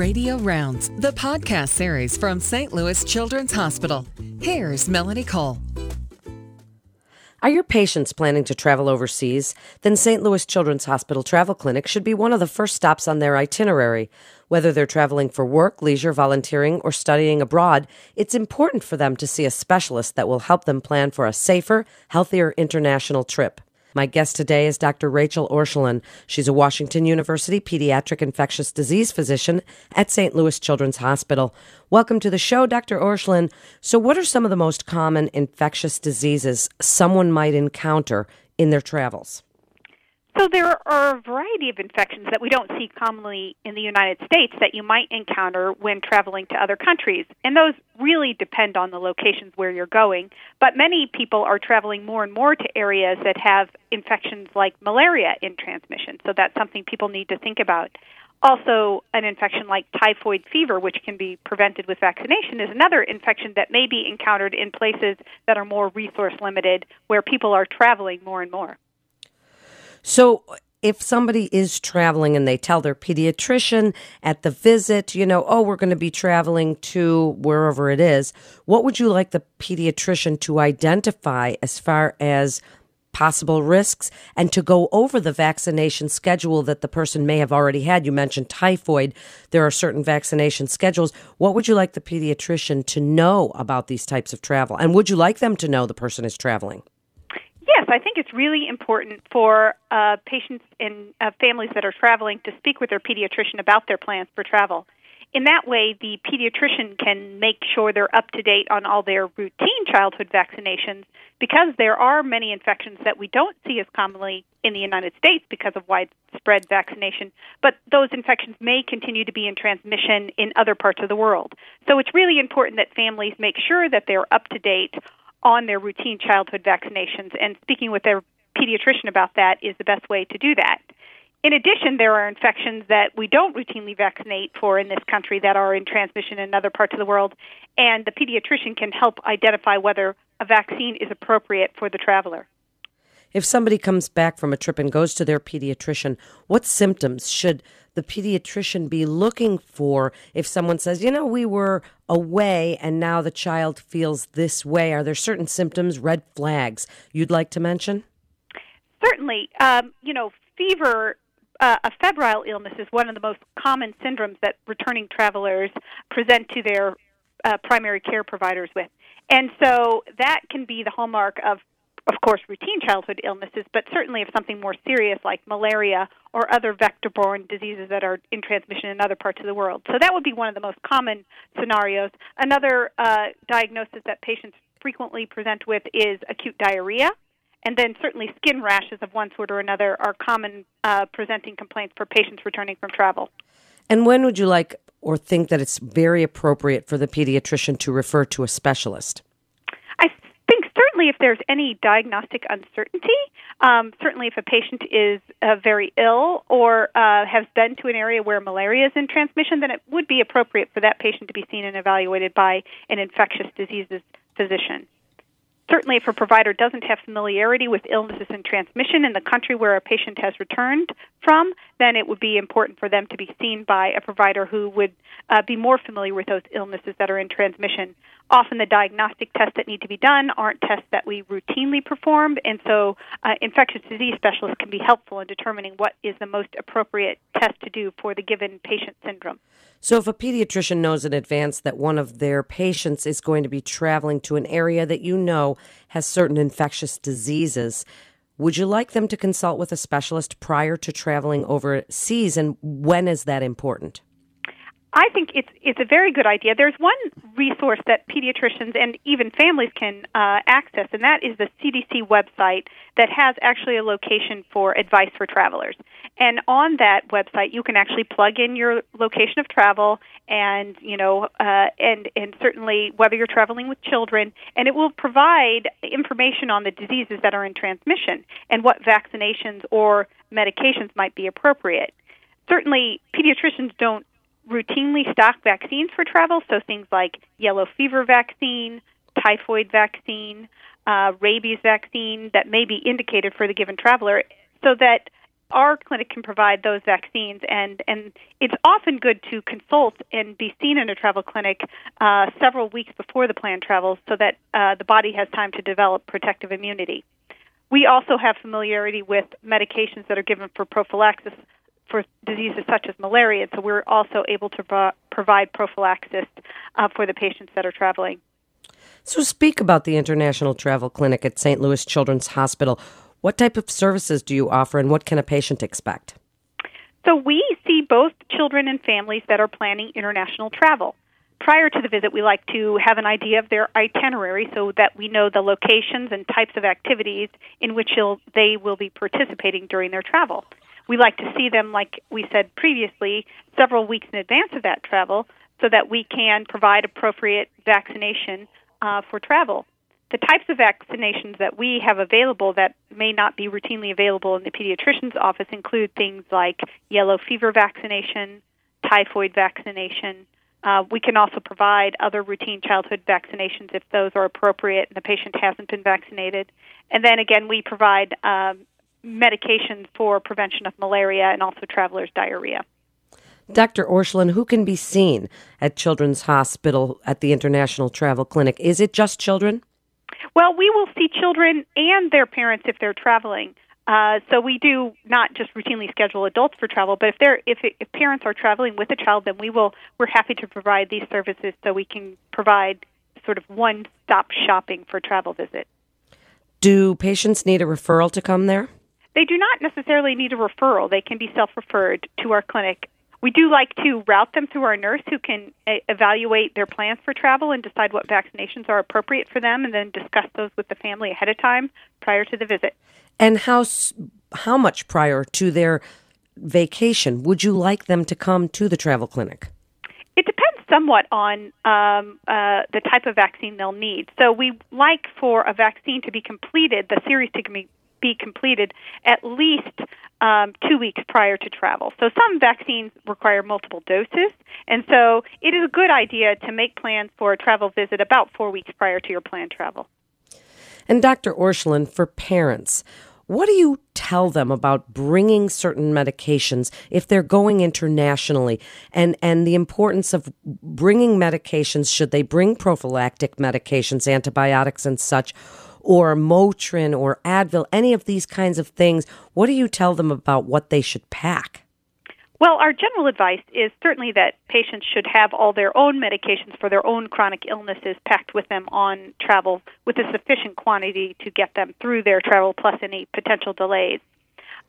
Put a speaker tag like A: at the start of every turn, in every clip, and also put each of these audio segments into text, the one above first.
A: Radio Rounds, the podcast series from St. Louis Children's Hospital. Here's Melanie Cole.
B: Are your patients planning to travel overseas? Then St. Louis Children's Hospital Travel Clinic should be one of the first stops on their itinerary. Whether they're traveling for work, leisure, volunteering, or studying abroad, it's important for them to see a specialist that will help them plan for a safer, healthier international trip. My guest today is Dr. Rachel Orscheln. She's a Washington University pediatric infectious disease physician at St. Louis Children's Hospital. Welcome to the show, Dr. Orscheln. So, what are some of the most common infectious diseases someone might encounter in their travels?
C: So there are a variety of infections that we don't see commonly in the United States that you might encounter when traveling to other countries. And those really depend on the locations where you're going. But many people are traveling more and more to areas that have infections like malaria in transmission. So that's something people need to think about. Also, an infection like typhoid fever, which can be prevented with vaccination, is another infection that may be encountered in places that are more resource limited, where people are traveling more and more.
B: So, if somebody is traveling and they tell their pediatrician at the visit, you know, oh, we're going to be traveling to wherever it is, what would you like the pediatrician to identify as far as possible risks and to go over the vaccination schedule that the person may have already had? You mentioned typhoid. There are certain vaccination schedules. What would you like the pediatrician to know about these types of travel? And would you like them to know the person is traveling?
C: Yes, I think it's really important for uh, patients and uh, families that are traveling to speak with their pediatrician about their plans for travel. In that way, the pediatrician can make sure they're up to date on all their routine childhood vaccinations because there are many infections that we don't see as commonly in the United States because of widespread vaccination, but those infections may continue to be in transmission in other parts of the world. So it's really important that families make sure that they're up to date on their routine childhood vaccinations, and speaking with their pediatrician about that is the best way to do that. In addition, there are infections that we don't routinely vaccinate for in this country that are in transmission in other parts of the world, and the pediatrician can help identify whether a vaccine is appropriate for the traveler.
B: If somebody comes back from a trip and goes to their pediatrician, what symptoms should the pediatrician be looking for if someone says, you know, we were away and now the child feels this way? Are there certain symptoms, red flags you'd like to mention?
C: Certainly. Um, you know, fever uh, a febrile illness is one of the most common syndromes that returning travelers present to their uh, primary care providers with. And so that can be the hallmark of of course, routine childhood illnesses, but certainly if something more serious like malaria or other vector borne diseases that are in transmission in other parts of the world. So that would be one of the most common scenarios. Another uh, diagnosis that patients frequently present with is acute diarrhea. And then certainly skin rashes of one sort or another are common uh, presenting complaints for patients returning from travel.
B: And when would you like or think that it's very appropriate for the pediatrician to refer to a specialist?
C: Certainly if there's any diagnostic uncertainty, um, certainly if a patient is uh, very ill or uh, has been to an area where malaria is in transmission, then it would be appropriate for that patient to be seen and evaluated by an infectious diseases physician. Certainly, if a provider doesn't have familiarity with illnesses in transmission in the country where a patient has returned from, then it would be important for them to be seen by a provider who would uh, be more familiar with those illnesses that are in transmission. Often, the diagnostic tests that need to be done aren't tests that we routinely perform, and so uh, infectious disease specialists can be helpful in determining what is the most appropriate test to do for the given patient syndrome.
B: So, if a pediatrician knows in advance that one of their patients is going to be traveling to an area that you know has certain infectious diseases, would you like them to consult with a specialist prior to traveling overseas? And when is that important?
C: I think it's it's a very good idea. There's one resource that pediatricians and even families can uh, access, and that is the CDC website that has actually a location for advice for travelers. And on that website, you can actually plug in your location of travel, and you know, uh, and and certainly whether you're traveling with children, and it will provide information on the diseases that are in transmission and what vaccinations or medications might be appropriate. Certainly, pediatricians don't routinely stock vaccines for travel, so things like yellow fever vaccine, typhoid vaccine, uh, rabies vaccine that may be indicated for the given traveler, so that our clinic can provide those vaccines, and, and it's often good to consult and be seen in a travel clinic uh, several weeks before the planned travel so that uh, the body has time to develop protective immunity. We also have familiarity with medications that are given for prophylaxis for diseases such as malaria, so we're also able to pro- provide prophylaxis uh, for the patients that are traveling.
B: So, speak about the International Travel Clinic at St. Louis Children's Hospital. What type of services do you offer, and what can a patient expect?
C: So, we see both children and families that are planning international travel. Prior to the visit, we like to have an idea of their itinerary so that we know the locations and types of activities in which they will be participating during their travel. We like to see them, like we said previously, several weeks in advance of that travel so that we can provide appropriate vaccination uh, for travel. The types of vaccinations that we have available that may not be routinely available in the pediatrician's office include things like yellow fever vaccination, typhoid vaccination. Uh, we can also provide other routine childhood vaccinations if those are appropriate and the patient hasn't been vaccinated. And then again, we provide um, medications for prevention of malaria and also traveler's diarrhea.
B: Dr. Orscheln, who can be seen at Children's Hospital at the International Travel Clinic? Is it just children?
C: Well, we will see children and their parents if they're traveling. Uh, so we do not just routinely schedule adults for travel, but if they're if, if parents are traveling with a child, then we will we're happy to provide these services so we can provide sort of one stop shopping for travel visit.
B: Do patients need a referral to come there?
C: They do not necessarily need a referral. They can be self referred to our clinic we do like to route them through our nurse who can uh, evaluate their plans for travel and decide what vaccinations are appropriate for them and then discuss those with the family ahead of time prior to the visit.
B: And how how much prior to their vacation would you like them to come to the travel clinic?
C: It depends somewhat on um, uh, the type of vaccine they'll need. So we like for a vaccine to be completed, the series to be completed at least um, two weeks prior to travel. So some vaccines require multiple doses, and so it is a good idea to make plans for a travel visit about four weeks prior to your planned travel.
B: And Dr. Orscheln, for parents, what do you tell them about bringing certain medications if they're going internationally and, and the importance of bringing medications? Should they bring prophylactic medications, antibiotics, and such? Or Motrin or Advil, any of these kinds of things, what do you tell them about what they should pack?
C: Well, our general advice is certainly that patients should have all their own medications for their own chronic illnesses packed with them on travel with a sufficient quantity to get them through their travel plus any potential delays.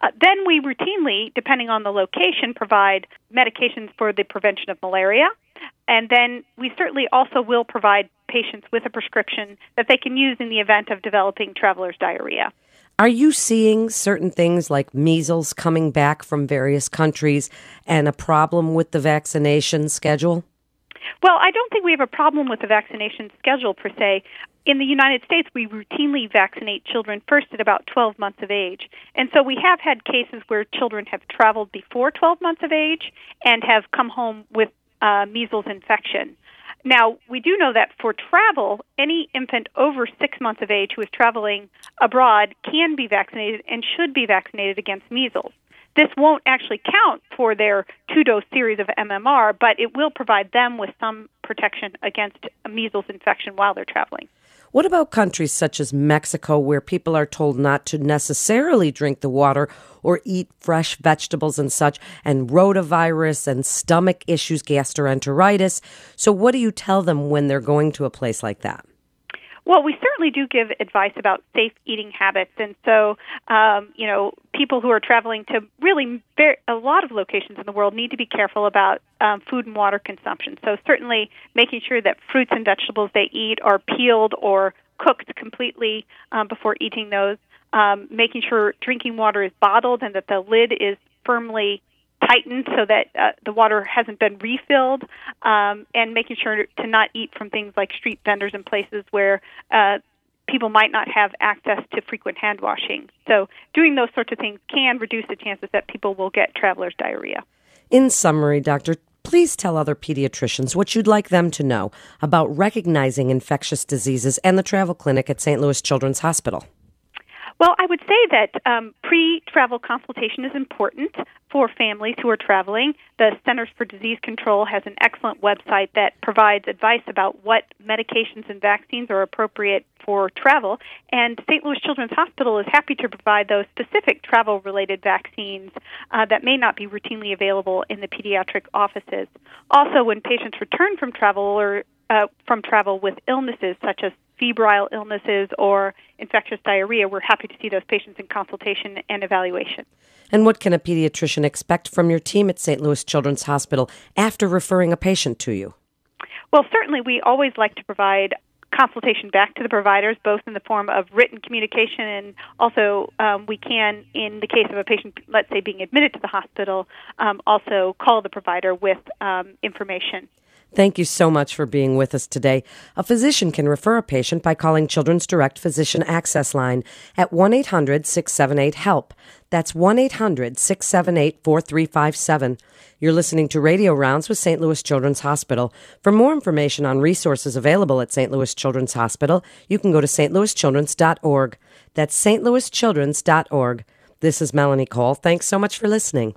C: Uh, then we routinely, depending on the location, provide medications for the prevention of malaria. And then we certainly also will provide patients with a prescription that they can use in the event of developing traveler's diarrhea.
B: Are you seeing certain things like measles coming back from various countries and a problem with the vaccination schedule?
C: Well, I don't think we have a problem with the vaccination schedule per se. In the United States, we routinely vaccinate children first at about 12 months of age. And so we have had cases where children have traveled before 12 months of age and have come home with uh, measles infection. Now, we do know that for travel, any infant over six months of age who is traveling abroad can be vaccinated and should be vaccinated against measles. This won't actually count for their two dose series of MMR, but it will provide them with some protection against measles infection while they're traveling.
B: What about countries such as Mexico, where people are told not to necessarily drink the water or eat fresh vegetables and such, and rotavirus and stomach issues, gastroenteritis? So, what do you tell them when they're going to a place like that?
C: Well, we certainly do give advice about safe eating habits, and so um, you know, people who are traveling to really very, a lot of locations in the world need to be careful about um, food and water consumption. So certainly, making sure that fruits and vegetables they eat are peeled or cooked completely um, before eating those. Um, making sure drinking water is bottled and that the lid is firmly tightened so that uh, the water hasn't been refilled, um, and making sure to not eat from things like street vendors and places where uh, people might not have access to frequent hand washing. So, doing those sorts of things can reduce the chances that people will get traveler's diarrhea.
B: In summary, Doctor, please tell other pediatricians what you'd like them to know about recognizing infectious diseases and the travel clinic at St. Louis Children's Hospital.
C: Well, I would say that um, pre travel consultation is important for families who are traveling. The Centers for Disease Control has an excellent website that provides advice about what medications and vaccines are appropriate for travel. And St. Louis Children's Hospital is happy to provide those specific travel related vaccines uh, that may not be routinely available in the pediatric offices. Also, when patients return from travel or uh, from travel with illnesses such as febrile illnesses or infectious diarrhea, we're happy to see those patients in consultation and evaluation.
B: And what can a pediatrician expect from your team at St. Louis Children's Hospital after referring a patient to you?
C: Well, certainly we always like to provide consultation back to the providers, both in the form of written communication and also um, we can, in the case of a patient, let's say being admitted to the hospital, um, also call the provider with um, information.
B: Thank you so much for being with us today. A physician can refer a patient by calling Children's Direct Physician Access Line at 1 800 678 HELP. That's 1 800 678 4357. You're listening to Radio Rounds with St. Louis Children's Hospital. For more information on resources available at St. Louis Children's Hospital, you can go to stlouischildrens.org. That's stlouischildrens.org. This is Melanie Cole. Thanks so much for listening.